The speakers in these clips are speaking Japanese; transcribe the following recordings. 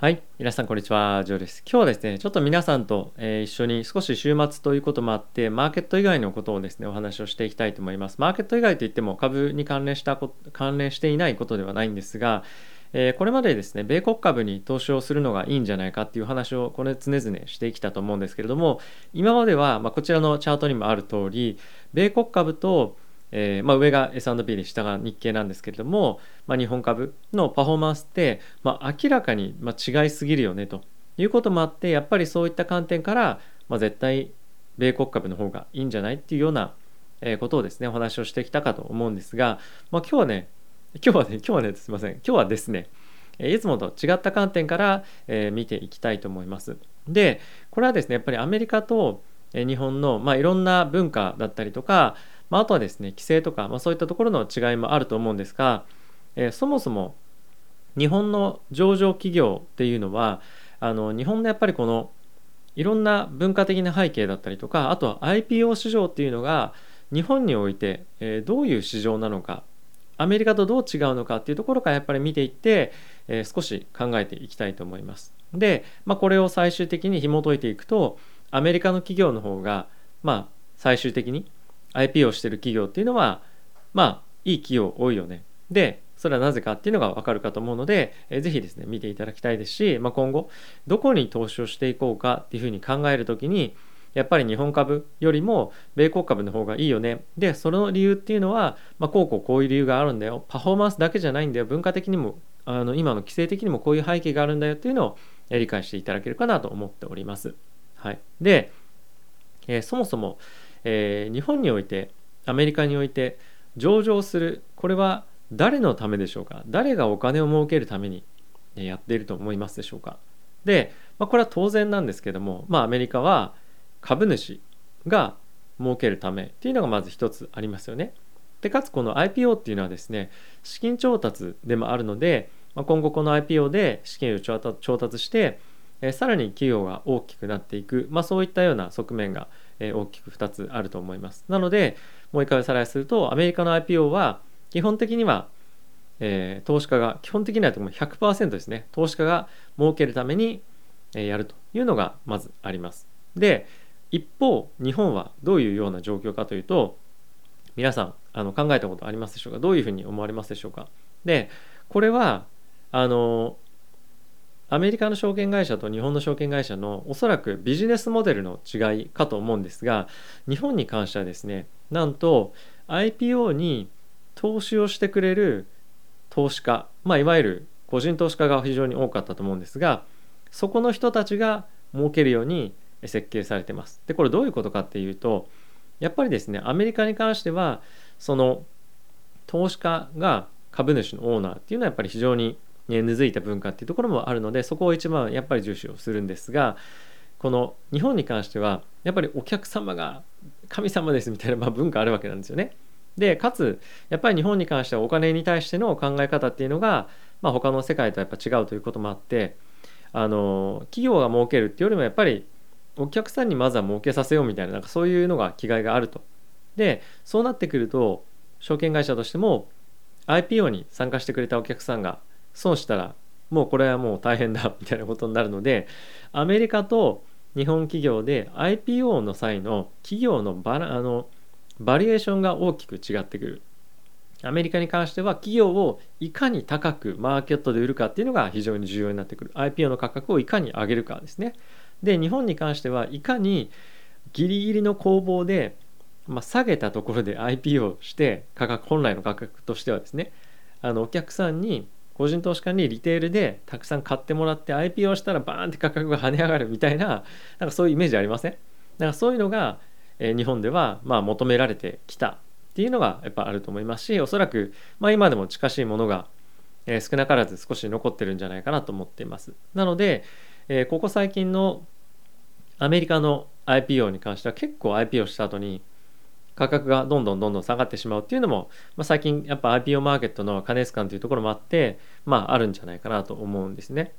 はい、皆さんこんにちは、ジョーです。今日はですね、ちょっと皆さんと、え一緒に少し週末ということもあって、マーケット以外のことをですね、お話をしていきたいと思います。マーケット以外といっても株に関連したこ関連していないことではないんですが、えこれまでですね、米国株に投資をするのがいいんじゃないかっていう話をこれ常々してきたと思うんですけれども、今までは、ま、こちらのチャートにもある通り、米国株とえーまあ、上が S&P で下が日経なんですけれども、まあ、日本株のパフォーマンスって、まあ、明らかにま違いすぎるよねということもあってやっぱりそういった観点から、まあ、絶対米国株の方がいいんじゃないっていうようなことをですねお話をしてきたかと思うんですが、まあ、今日はね今日はね今日はねすいません今日はですねいつもと違った観点から、え見ていきたいと思います。でこれはですねやっぱりアメリカと日本の、まあ、いろんな文化だったりとか、まあ、あとはですね規制とか、まあ、そういったところの違いもあると思うんですが、えーそもそも日本の上場企業っていうのはあの日本のやっぱりこのいろんな文化的な背景だったりとかあとは IPO 市場っていうのが日本において、えーどういう市場なのかアメリカとどう違うのかっていうところからやっぱり見ていって、えー少し考えていきたいと思います。で、まあ、これを最終的に紐解いていくとアメリカの企業の方がまあ最終的に IP をしてる企業っていうのはまあいい企業多いよね。でそれはなぜかっていうのが分かるかと思うので、えーぜひですね見ていただきたいですし、まあ、今後どこに投資をしていこうかっていうふうに考えるときにやっぱり日本株よりも米国株の方がいいよね。でその理由っていうのは、まあ、こうこうこういう理由があるんだよパフォーマンスだけじゃないんだよ文化的にもあの今の規制的にもこういう背景があるんだよっていうのを理解していただけるかなと思っております。はい、で、えーそもそも、えー日本においてアメリカにおいて上場するこれは誰のためでしょうか？誰がお金を儲けるためにやっていると思いますでしょうか？で、まあ、これは当然なんですけども、まあ、アメリカは株主が儲けるためっていうのがまず一つありますよね。でかつこの IPO っていうのはですね資金調達でもあるので、まあ、今後この IPO で資金を調達調達して、えーさらに企業が大きくなっていく、まあ、そういったような側面が、え大きく2つあると思います。なのでもう一回おさらいするとアメリカの IPO は基本的には、えー投資家が基本的には100%ですね投資家が儲けるために、えやるというのがまずあります。で一方日本はどういうような状況かというと皆さんあの考えたことありますでしょうか？どういうふうに思われますでしょうか？でこれはあのアメリカの証券会社と日本の証券会社のおそらくビジネスモデルの違いかと思うんですが日本に関してはですねなんと IPO に投資をしてくれる投資家、まあ、いわゆる個人投資家が非常に多かったと思うんですがそこの人たちが儲けるように設計されてます。でこれどういうことかっていうとやっぱりですねアメリカに関してはその投資家が株主のオーナーっていうのはやっぱり非常に根付いた文化っていうところもあるのでそこを一番やっぱり重視をするんですがこの日本に関してはやっぱりお客様が神様ですみたいな、ま、文化あるわけなんですよね。でかつやっぱり日本に関してはお金に対しての考え方っていうのが、まあ、他の世界とやっぱ違うということもあってあの企業が儲けるっていうよりもやっぱりお客さんにまずは儲けさせようみたいななんかそういうのが気概があると。でそうなってくると証券会社としても IPO に参加してくれたお客さんが損したらもうこれはもう大変だみたいなことになるのでアメリカと日本企業で IPO の際の企業のバラあのバリエーションが大きく違ってくる。アメリカに関しては企業をいかに高くマーケットで売るかっていうのが非常に重要になってくる IPO の価格をいかに上げるかですねで日本に関してはいかにギリギリの攻防で、まあ、下げたところで IPO して価格本来の価格としてはですねあのお客さんに個人投資家にリテールでたくさん買ってもらって IPO したらバーンって価格が跳ね上がるみたいななんかそういうイメージありません？だからそういうのが、え日本ではまあ求められてきたっていうのがやっぱあると思いますしおそらく、まあ、今でも近しいものが、え少なからず少し残ってるんじゃないかなと思っています。なので、えここ最近のアメリカの IPO に関しては結構 IPO した後に価格がどんどんどんどん下がってしまうっていうのも、まあ、最近やっぱ IPO マーケットの過熱感というところもあってまああるんじゃないかなと思うんですね。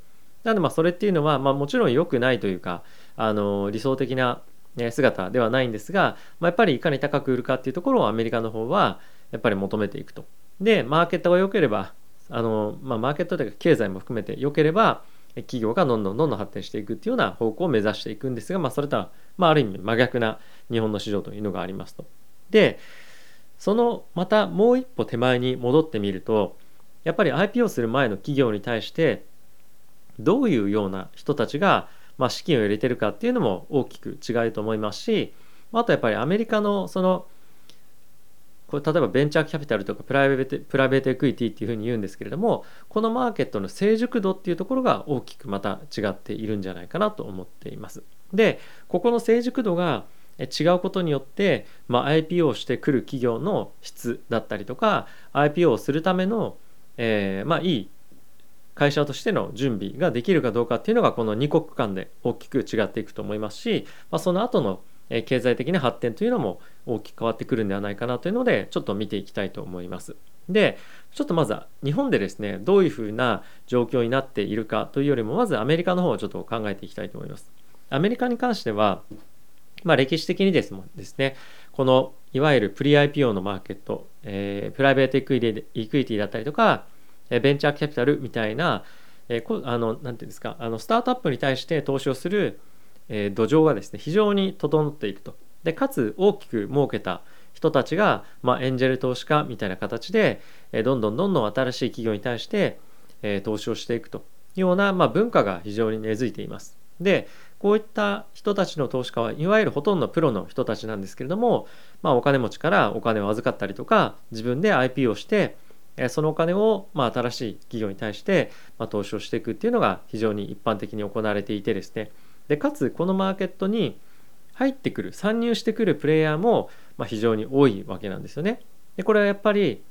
なのでまあそれっていうのは、まあ、もちろん良くないというかあの理想的な姿ではないんですが、まあ、やっぱりいかに高く売るかっていうところをアメリカの方はやっぱり求めていくと。でマーケットが良ければあの、まあ、マーケットというか経済も含めて良ければ企業がどんどんどんどん発展していくっていうような方向を目指していくんですが、まあ、それとは、まあ、ある意味真逆な日本の市場というのがありますと。でそのまたもう一歩手前に戻ってみるとやっぱり IPO する前の企業に対してどういうような人たちが、まあ、資金を入れてるかっていうのも大きく違うと思いますしあとやっぱりアメリカのそのこれ例えばベンチャーキャピタルとかプライベートプライベートエクイティっていうふうに言うんですけれどもこのマーケットの成熟度っていうところが大きくまた違っているんじゃないかなと思っています。でここの成熟度が違うことによって、まあ、IPO をしてくる企業の質だったりとか IPO をするための、えー、まあいい会社としての準備ができるかどうかっていうのがこの2国間で大きく違っていくと思いますし、まあ、その後の経済的な発展というのも大きく変わってくるんではないかなというのでちょっと見ていきたいと思います。でちょっとまずは日本でですねどういうふうな状況になっているかというよりもまずアメリカの方をちょっと考えていきたいと思います。アメリカに関してはまあ、歴史的にですもんですねこのいわゆるプリ IPO のマーケット、えー、プライベートエクイティだったりとかベンチャーキャピタルみたいな、えー、こあのなんていうんですかあのスタートアップに対して投資をする、えー、土壌がですね非常に整っていくとでかつ大きく設けた人たちが、まあ、エンジェル投資家みたいな形で、え、どんどんどんどん新しい企業に対して、え、投資をしていくというような、まあ、文化が非常に根付いています。でこういった人たちの投資家はいわゆるほとんどプロの人たちなんですけれども、まあ、お金持ちからお金を預かったりとか自分で IP をしてそのお金をまあ新しい企業に対してまあ投資をしていくっていうのが非常に一般的に行われていてですねでかつこのマーケットに入ってくる参入してくるプレイヤーもまあ非常に多いわけなんですよね。でこれはやっぱり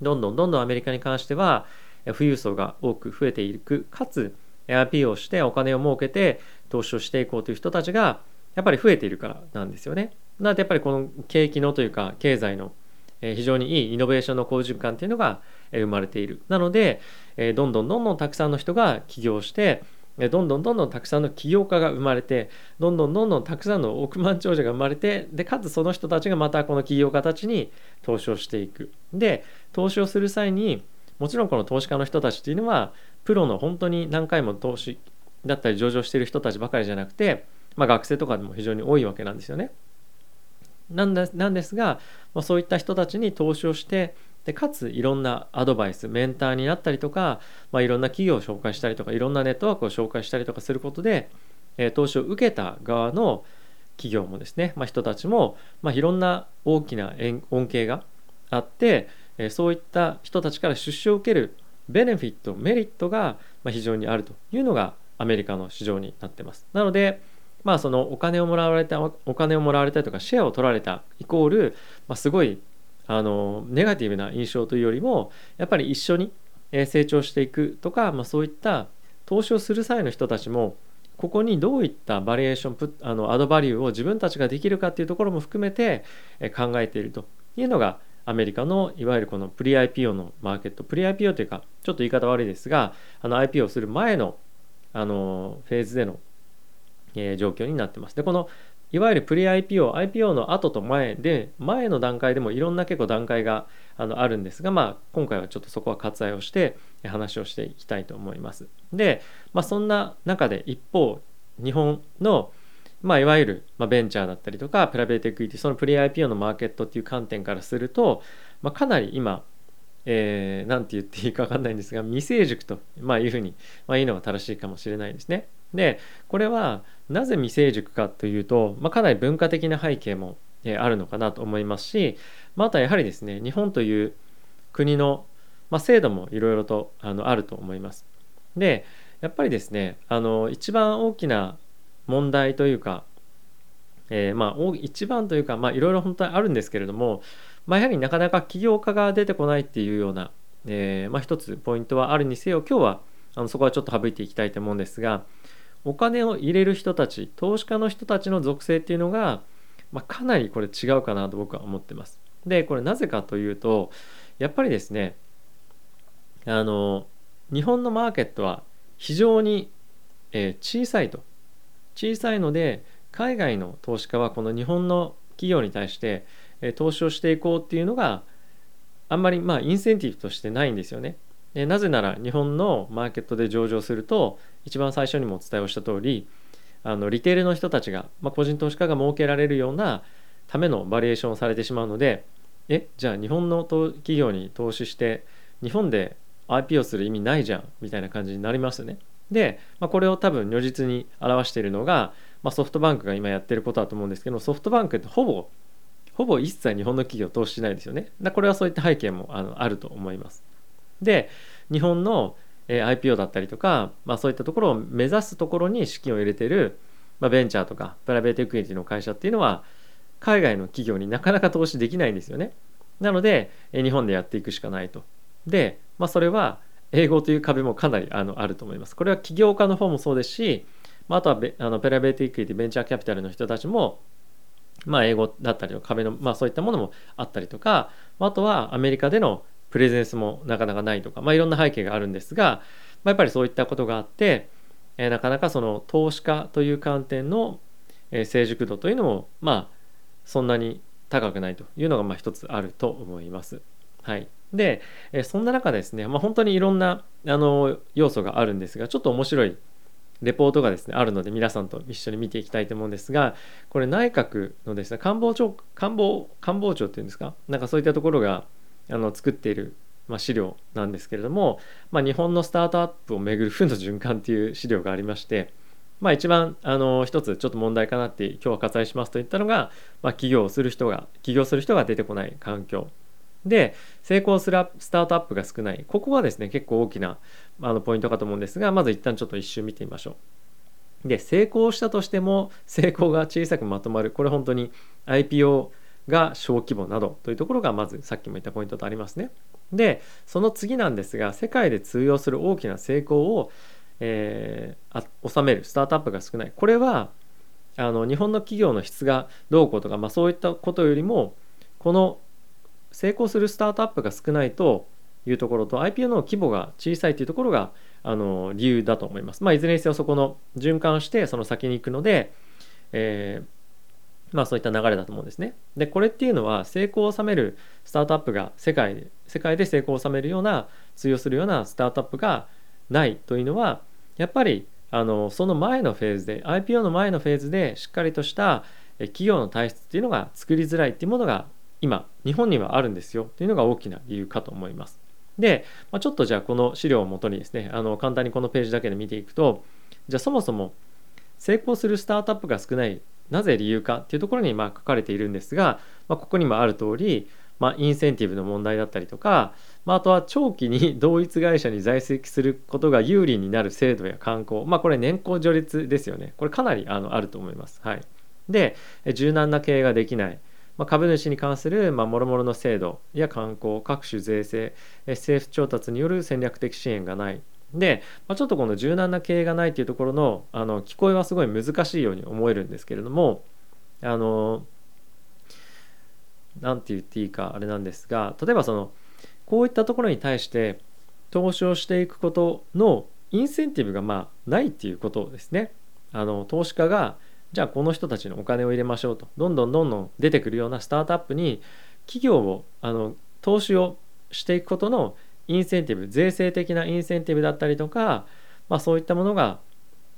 どんどんどんどんアメリカに関しては富裕層が多く増えていくかつ IP をしてお金を儲けて投資をしていこうという人たちがやっぱり増えているからなんですよね。なのでやっぱりこの景気のというか経済の非常にいいイノベーションの好循環っていうのが生まれている。なのでどんどんどんどんたくさんの人が起業してどんどんどんどんたくさんの起業家が生まれてどんどんどんどんたくさんの億万長者が生まれてでかつその人たちがまたこの起業家たちに投資をしていく。で投資をする際にもちろんこの投資家の人たちっていうのはプロの本当に何回も投資だったり上場してる人たちばかりじゃなくて、まあ、学生とかでも非常に多いわけなんですよね。なんでなんですが、まあ、そういった人たちに投資をしてでかついろんなアドバイスメンターになったりとか、まあ、いろんな企業を紹介したりとかいろんなネットワークを紹介したりとかすることで、えー、投資を受けた側の企業もですね、まあ、人たちも、まあ、いろんな大きな恩恵があって、えー、そういった人たちから出資を受けるベネフィットメリットが非常にあるというのがアメリカの市場になってます。なので、まあ、そのお金をもらわれたお金をもらわれたりとかシェアを取られたイコール、まあ、すごいあのネガティブな印象というよりもやっぱり一緒に成長していくとか、まあ、そういった投資をする際の人たちもここにどういったバリエーションプあのアドバリューを自分たちができるかっていうところも含めて考えているというのがアメリカのいわゆるこのプリ IPO のマーケットプリ IPO というかちょっと言い方悪いですがあの IPO する前のあのフェーズでの、えー、状況になってます。でこのいわゆるプリ IPO、IPO の後と前で、前の段階でもいろんな結構段階があのあるんですが、まあ、今回はちょっとそこは割愛をして話をしていきたいと思います。で、まあ、そんな中で一方、日本の、まあ、いわゆる、まあ、ベンチャーだったりとか、プライベートエクイティ、そのプリ IPO のマーケットっていう観点からすると、まあ、かなり今、えー、て言っていいか分かんないんですが未成熟と、まあ、いうふうに、まあ、いいのが正しいかもしれないですね。でこれはなぜ未成熟かというと、まあ、かなり文化的な背景も、えー、あるのかなと思いますし、まあ、あとはやはりですね日本という国の、まあ、制度もいろいろとあのあると思います。でやっぱりですねあの一番大きな問題というか、えー、まあ一番というか、まあ、いろいろ本当にあるんですけれどもまあ、やはりなかなか起業家が出てこないっていうような、えー、まあ、一つポイントはあるにせよ今日はあのそこはちょっと省いていきたいと思うんですがお金を入れる人たち投資家の人たちの属性っていうのが、まあ、かなりこれ違うかなと僕は思ってます。でこれなぜかというとやっぱりですねあの日本のマーケットは非常に、えー、小さいと小さいので海外の投資家はこの日本の企業に対して投資をしていこうっていうのがあんまりまあインセンティブとしてないんですよね。なぜなら日本のマーケットで上場すると一番最初にもお伝えをした通りあのリテールの人たちが、まあ、個人投資家が設けられるようなためのバリエーションをされてしまうのでえじゃあ日本の企業に投資して日本で IP をする意味ないじゃんみたいな感じになりますよね。で、まあ、これを多分如実に表しているのが、まあ、ソフトバンクが今やってることだと思うんですけどソフトバンクってほぼほぼ一切日本の企業投資しないですよね。だこれはそういった背景もあのあると思います。で日本の IPO だったりとか、まあ、そういったところを目指すところに資金を入れてる、まあ、ベンチャーとかプライベートエクイティの会社っていうのは海外の企業になかなか投資できないんですよね。なので日本でやっていくしかないと。で、まあ、それは英語という壁もかなりあのあると思います。これは起業家の方もそうですし、まあ、あとはあのプライベートエクイティベンチャーキャピタルの人たちもまあ、英語だったりの壁の、まあ、そういったものもあったりとかあとはアメリカでのプレゼンスもなかなかないとか、まあ、いろんな背景があるんですが、まあ、やっぱりそういったことがあって、えー、なかなかその投資家という観点の、え、成熟度というのもまあそんなに高くないというのがまあ一つあると思います。はい、で、え、そんな中ですね、まあ、本当にいろんなあの要素があるんですがちょっと面白いレポートがですねあるので皆さんと一緒に見ていきたいと思うんですがこれ内閣のですね官房長官房官房長っていうんですか？なんかそういったところがあの作っている、まあ、資料なんですけれども、まあ、日本のスタートアップをめぐる負の循環っていう資料がありまして、まあ、一番あの一つちょっと問題かなって今日は割愛しますといったのが、まあ、起業する人が起業する人が出てこない環境で成功するスタートアップが少ない。ここはですね結構大きなあのポイントかと思うんですがまず一旦ちょっと一周見てみましょう。で成功したとしても成功が小さくまとまる。これ本当に IPO が小規模などというところがまずさっきも言ったポイントとありますね。でその次なんですが世界で通用する大きな成功を、えー、収めるスタートアップが少ない。これはあの日本の企業の質がどうこうとか、まあ、そういったことよりもこの成功するスタートアップが少ないというところと IPO の規模が小さいというところがあの理由だと思います。まあ、いずれにせよそこの循環してその先に行くので、えー、まあそういった流れだと思うんですね。でこれっていうのは成功を収めるスタートアップが世界で世界で成功を収めるような通用するようなスタートアップがないというのはやっぱりあのその前のフェーズで IPO の前のフェーズでしっかりとした企業の体質っていうのが作りづらいっていうものが今日本にはあるんですよというのが大きな理由かと思います。で、まあ、ちょっとじゃあこの資料をもとにですねあの簡単にこのページだけで見ていくとじゃあそもそも成功するスタートアップが少ないなぜ理由かっていうところにまあ書かれているんですが、まあ、ここにもある通り、まあ、インセンティブの問題だったりとか、まあ、あとは長期に 同一会社に在籍することが有利になる制度や慣行まあこれ年功序列ですよねこれかなりあのあると思います。はい、で柔軟な経営ができないまあ、株主に関するもろもろの制度や慣行各種税制政府調達による戦略的支援がないで、まあ、ちょっとこの柔軟な経営がないというところのあの聞こえはすごい難しいように思えるんですけれどもあの何て言っていいかあれなんですが例えばそのこういったところに対して投資をしていくことのインセンティブがまあないっていうことですね。あの投資家がじゃあこの人たちのお金を入れましょうとどんどんどんどん出てくるようなスタートアップに企業をあの投資をしていくことのインセンティブ税制的なインセンティブだったりとか、まあ、そういったものが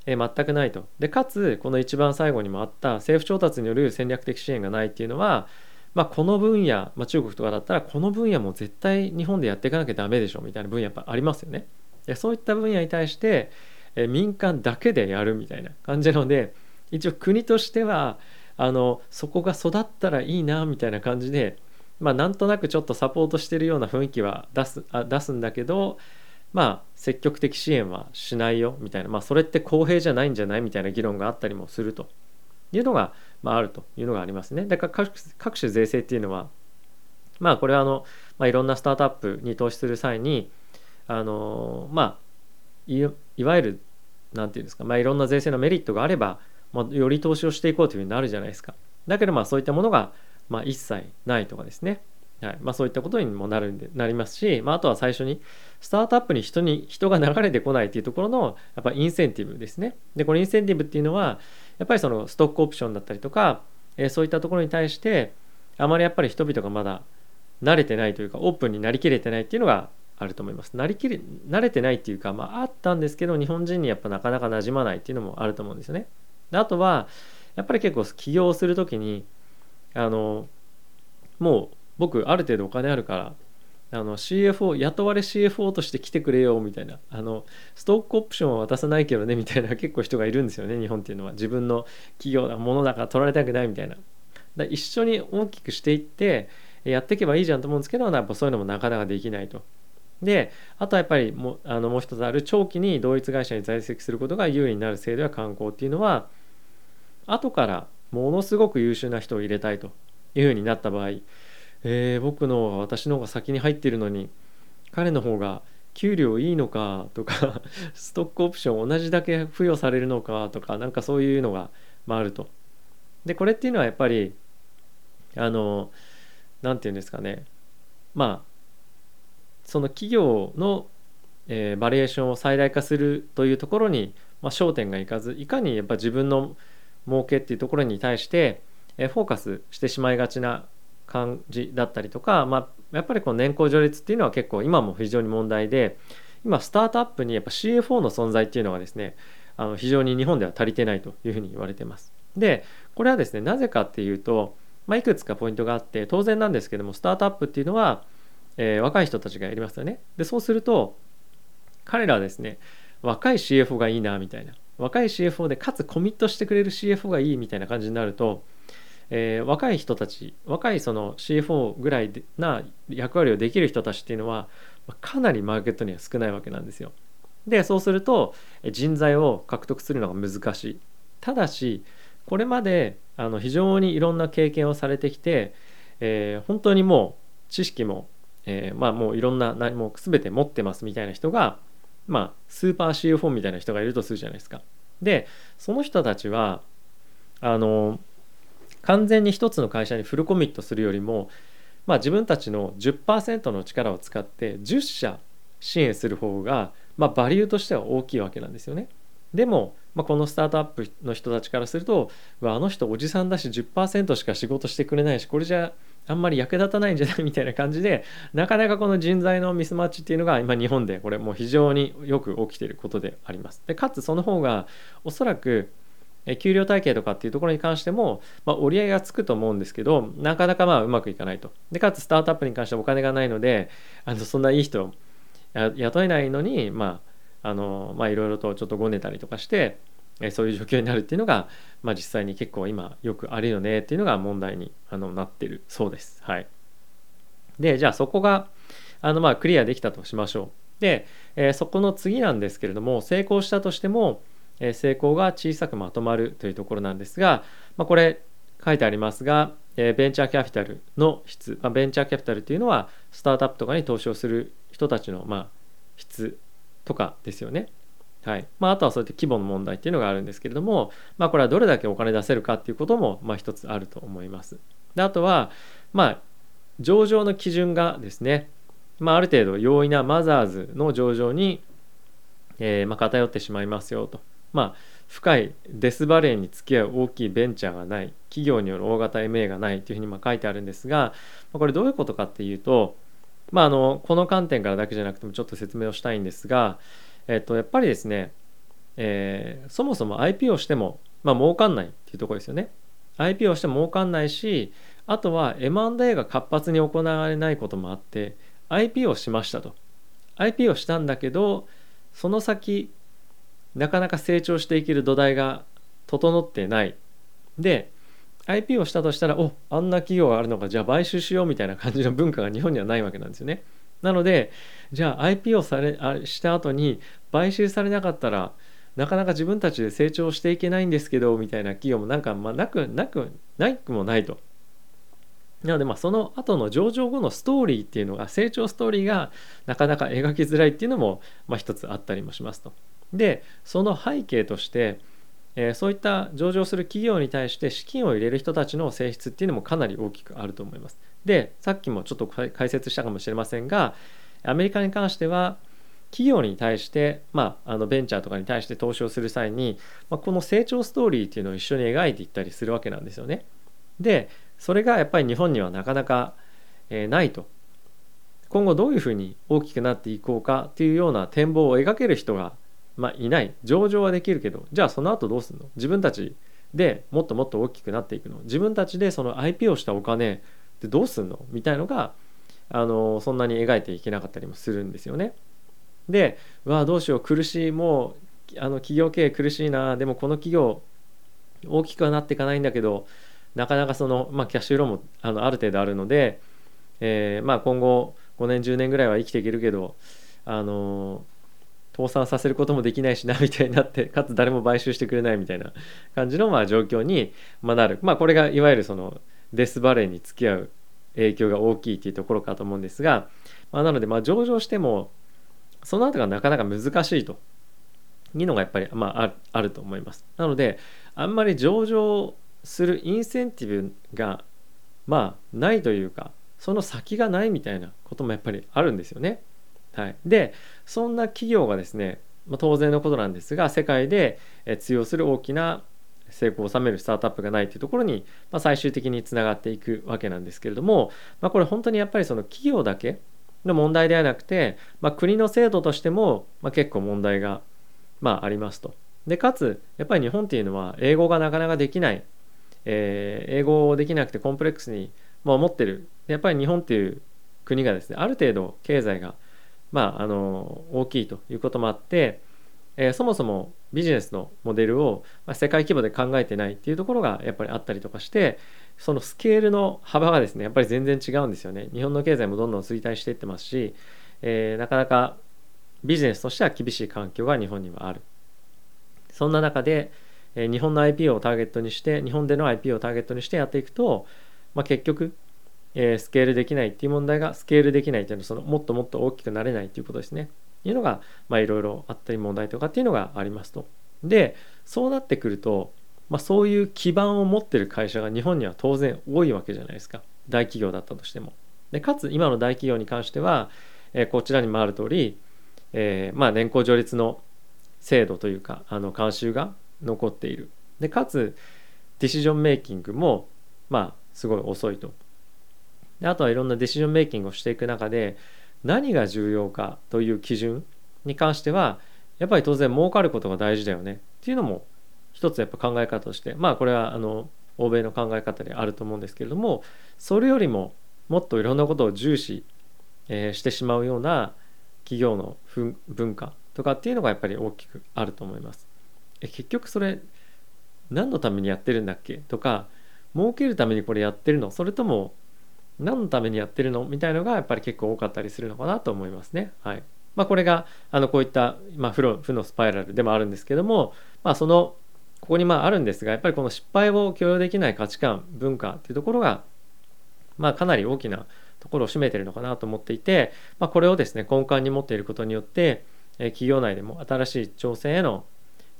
全くないと。でかつこの一番最後にもあった政府調達による戦略的支援がないっていうのは、まあ、この分野、まあ、中国とかだったらこの分野も絶対日本でやっていかなきゃダメでしょみたいな分野やっぱありますよね。でそういった分野に対して民間だけでやるみたいな感じなので一応国としてはあのそこが育ったらいいなみたいな感じで、まあ、なんとなくちょっとサポートしてるような雰囲気は出すあ出すんだけどまあ積極的支援はしないよみたいな、まあ、それって公平じゃないんじゃないみたいな議論があったりもするというのが、まあ、あるというのがありますね。だから各各種税制っていうのはまあこれはあの、まあ、いろんなスタートアップに投資する際にあのまあいわゆる何て言うんですか、まあ、いろんな税制のメリットがあればまあ、より投資をしていこうというふうになるじゃないですか。だけどまあそういったものが、まあ、一切ないとかですね。はいまあ、そういったことにもなるんでなりますし、まあ、あとは最初にスタートアップに人に人が流れてこないっていうところのやっぱインセンティブですね。でこのインセンティブっていうのはやっぱりそのストックオプションだったりとか、えー、そういったところに対してあまりやっぱり人々がまだ慣れてないというかオープンになりきれてないっていうのがあると思います。なりきり慣れてないっていうか、まあ、あったんですけど日本人にやっぱなかなか馴染まないっていうのもあると思うんですよね。であとはやっぱり結構起業する時にあのもう僕ある程度お金あるからあの CFO 雇われ CFO として来てくれよみたいなあのストックオプションは渡さないけどねみたいな結構人がいるんですよね日本っていうのは。自分の企業だものだから取られたくないみたいな。だ一緒に大きくしていってやっていけばいいじゃんと思うんですけどやっぱそういうのもなかなかできないと。であとはやっぱりもあのもう一つある長期に同一会社に在籍することが有利になる制度や観光っていうのは後からものすごく優秀な人を入れたいというふうになった場合えー、僕の方が私の方が先に入ってるのに彼の方が給料いいのかとか ストックオプション同じだけ付与されるのかとかなんかそういうのが、まあ、あると。でこれっていうのはやっぱりあの何て言うんですかねまあその企業の、えー、バリエーションを最大化するというところに、まあ、焦点がいかずいかにやっぱ自分の儲けっていうところに対して、え、フォーカスしてしまいがちな感じだったりとか、まあ、やっぱりこの年功序列っていうのは結構今も非常に問題で今スタートアップにやっぱ CFO の存在っていうのがですねあの非常に日本では足りてないというふうに言われてます。でこれはですねなぜかっていうと、まあ、いくつかポイントがあって当然なんですけどもスタートアップっていうのは、えー、若い人たちがやりますよね。でそうすると彼らはですね若い CFO がいいなみたいな若い CFO でかつコミットしてくれる CFO がいいみたいな感じになるとえー、若い人たち若いその CFO ぐらいな役割をできる人たちっていうのはかなりマーケットには少ないわけなんですよ。でそうすると人材を獲得するのが難しい。ただしこれまであの非常にいろんな経験をされてきて、えー、本当にもう知識も、えー、まあもういろんな何も全て持ってますみたいな人がまあスーパー CFO みたいな人がいるとするじゃないですか。でその人たちはあの完全に一つの会社にフルコミットするよりも、まあ、自分たちの10%の力を使って10社支援する方が、まあ、バリューとしては大きいわけなんですよね。でも、まあ、このスタートアップの人たちからするとあの人おじさんだし10%しか仕事してくれないしこれじゃあんまり役立たないんじゃないみたいな感じでなかなかこの人材のミスマッチっていうのが今日本でこれもう非常によく起きていることであります。でかつその方がおそらく給料体系とかっていうところに関しても、まあ、折り合いがつくと思うんですけどなかなかまあうまくいかないとでかつスタートアップに関してお金がないのであのそんないい人雇えないのにまああのまあいろいろとちょっとごねたりとかしてえそういう状況になるっていうのが、まあ、実際に結構今よくあるよねっていうのが問題にあのなってるそうです。はい、でじゃあそこがあのまあクリアできたとしましょう。で、えー、そこの次なんですけれども成功したとしてもえ成功が小さくまとまるというところなんですが、まあ、これ書いてありますが、えベンチャーキャピタルの質、まあ、ベンチャーキャピタルというのはスタートアップとかに投資をする人たちのまあ質とかですよね。はいまあ、あとはそういった規模の問題っていうのがあるんですけれども、まあ、これはどれだけお金出せるかっていうこともまあ一つあると思います。であとは、まあ、上場の基準がですね、まあ、ある程度容易なマザーズの上場に、えー、まあ偏ってしまいますよと。まあ、深いデスバレーに付き合う大きいベンチャーがない企業による大型 MA がないというふうにま書いてあるんですがこれどういうことかっていうと、まあ、あのこの観点からだけじゃなくてもちょっと説明をしたいんですが、えっと、やっぱりですね、えー、そもそも IP をしても、まあ儲かんないっていうところですよね。IP をしても儲かんないしあとは M&A が活発に行われないこともあって IP をしましたと。IP をしたんだけどその先なかなか成長していける土台が整ってない。で IP をしたとしたらおあんな企業があるのかじゃあ買収しようみたいな感じの文化が日本にはないわけなんですよね。なのでじゃあ IP をされあした後に買収されなかったらなかなか自分たちで成長していけないんですけどみたいな企業もなんか、まあ、なくなくないくもないとなのでまあその後の上場後のストーリーっていうのが成長ストーリーがなかなか描きづらいっていうのもまあ一つあったりもしますと。でその背景として、えー、そういった上場する企業に対して資金を入れる人たちの性質っていうのもかなり大きくあると思います。でさっきもちょっと解説したかもしれませんがアメリカに関しては企業に対して、まあ、あのベンチャーとかに対して投資をする際に、まあ、この成長ストーリーっていうのを一緒に描いていったりするわけなんですよね。でそれがやっぱり日本にはなかなか、えー、ないと今後どういうふうに大きくなっていこうかっていうような展望を描ける人が、まあ、いない。上場はできるけどじゃあその後どうするの？自分たちでもっともっと大きくなっていくの？自分たちでその IP をしたお金ってどうすんの？みたいのがあのそんなに描いていけなかったりもするんですよね。でうわどうしよう。苦しい。もうあの企業経営苦しいな。でもこの企業大きくはなっていかないんだけどなかなかその、まあ、キャッシュローもあのある程度あるので、えー、まあ今後5年10年ぐらいは生きていけるけどあの倒産させることもできないしなみたいになって かつ誰も買収してくれないみたいな感じのまあ状況になるまあこれがいわゆるそのデスバレーに付き合う影響が大きいっていうところかと思うんですが、まあ、なのでまあ上場してもその後がなかなか難しいというのがやっぱりまああると思います。なのであんまり上場するインセンティブがまあないというかその先がないみたいなこともやっぱりあるんですよね。はい、でそんな企業がですね、まあ、当然のことなんですが世界で通用する大きな成功を収めるスタートアップがないというところに、まあ、最終的につながっていくわけなんですけれども、まあ、これ本当にやっぱりその企業だけの問題ではなくて、まあ、国の制度としても、ま、結構問題が、まあ、ありますと。でかつやっぱり日本っていうのは英語がなかなかできない、えー、英語をできなくてコンプレックスに、まあ、思ってる。やっぱり日本っていう国がですねある程度経済が、まあ、あの大きいということもあって、えー、そもそもビジネスのモデルを、まあ、世界規模で考えてないっていうところがやっぱりあったりとかしてそのスケールの幅がですねやっぱり全然違うんですよね。日本の経済もどんどん衰退していってますし、えー、なかなかビジネスとしては厳しい環境が日本にはある。そんな中で、えー、日本の IP をターゲットにして日本での IP をターゲットにしてやっていくと、まあ、結局、え、スケールできないっていう問題がスケールできないっていうのはそのもっともっと大きくなれないっていうことですねいうのがいろいろあったり問題とかっていうのがありますと。でそうなってくるとまあ、そういう基盤を持ってる会社が日本には当然多いわけじゃないですか大企業だったとしても。でかつ今の大企業に関しては、えー、こちらにもある通り、えー、まあ年功序列の制度というかあの慣習が残っている。でかつディシジョンメイキングもまあすごい遅いと。であとはいろんなディシジョンメイキングをしていく中で何が重要かという基準に関してはやっぱり当然儲かることが大事だよねっていうのも一つやっぱ考え方としてまあこれはあの欧米の考え方であると思うんですけれどもそれよりももっといろんなことを重視、え、してしまうような企業の文化とかっていうのがやっぱり大きくあると思います。え結局それ何のためにやってるんだっけとか儲けるためにこれやってるの？それとも何のためにやってるの？みたいのがやっぱり結構多かったりするのかなと思いますね。はいまあ、これがあのこういった、まあ、負の負のスパイラルでもあるんですけども、まあ、そのここにまああるんですがやっぱりこの失敗を許容できない価値観文化っていうところがまあかなり大きなところを占めてるのかなと思っていて、まあ、これをですね根幹に持っていることによって、え企業内でも新しい挑戦への、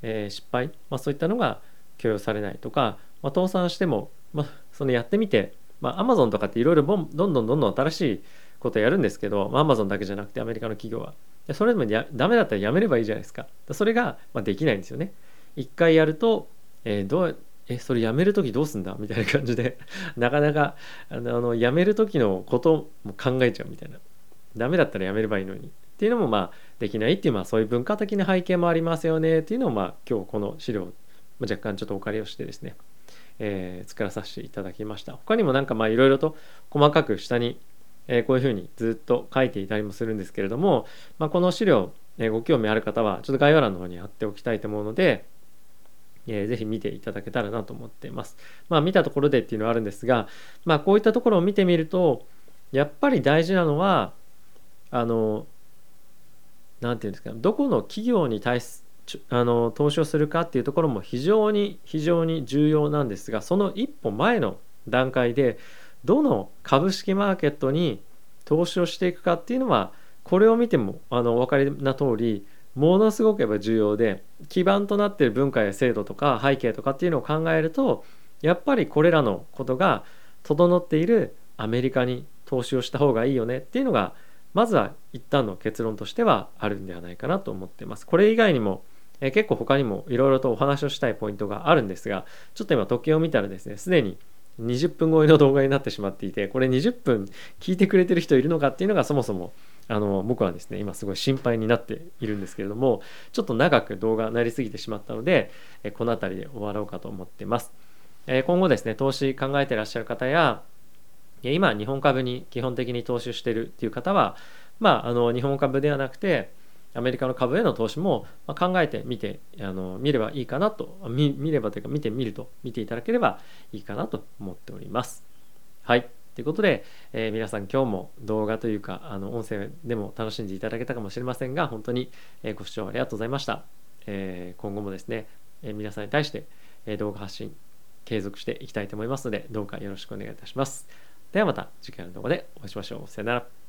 え失敗、まあ、そういったのが許容されないとか、まあ、倒産しても、まあ、そのやってみて、まあ、Amazon とかっていろいろどんどんどんどん新しいことやるんですけど、まあ、Amazon だけじゃなくてアメリカの企業は。それでもやダメだったらやめればいいじゃないですか。それが、まあ、できないんですよね。一回やると、えー、どうえそれやめる時どうすんだみたいな感じで なかなかあのあのやめる時のことも考えちゃうみたいな。ダメだったらやめればいいのに。っていうのもまあできないっていうまあそういう文化的な背景もありますよね。っていうのをまあ今日この資料若干ちょっとお借りをしてですね、えー、作らさせていただきました他にもなんかまあいろいろと細かく下に、えー、こういうふうにずっと書いていたりもするんですけれども、まあ、この資料、えー、ご興味ある方はちょっと概要欄の方に貼っておきたいと思うのでえー、ぜひ見ていただけたらなと思っています。まあ見たところでっていうのはあるんですが、まあこういったところを見てみると、やっぱり大事なのは、あの、なんていうんですか、どこの企業に対すあの投資をするかっていうところも非常に非常に重要なんですがその一歩前の段階でどの株式マーケットに投資をしていくかっていうのはこれを見てもあのお分かりな通りものすごくやっぱ重要で基盤となっている文化や制度とか背景とかっていうのを考えるとやっぱりこれらのことが整っているアメリカに投資をした方がいいよねっていうのがまずは一旦の結論としてはあるんではないかなと思ってます。これ以外にもえ結構他にもいろいろとお話をしたいポイントがあるんですがちょっと今時計を見たらですねすでに20分超えの動画になってしまっていてこれ20分聞いてくれてる人いるのかっていうのがそもそもあの僕はですね今すごい心配になっているんですけれどもちょっと長く動画なりすぎてしまったのでこの辺りで終わろうかと思ってます。今後ですね投資考えてらっしゃる方や今日本株に基本的に投資してるっていう方はまああの日本株ではなくてアメリカの株への投資も考えてみてあの見ればいいかなと見見ればというか見てみると見ていただければいいかなと思っております。はいということで、えー、皆さん今日も動画というかあの音声でも楽しんでいただけたかもしれませんが本当にご視聴ありがとうございました。えー、今後もですね、えー、皆さんに対して動画発信継続していきたいと思いますのでどうかよろしくお願いいたします。ではまた次回の動画でお会いしましょう。さよなら。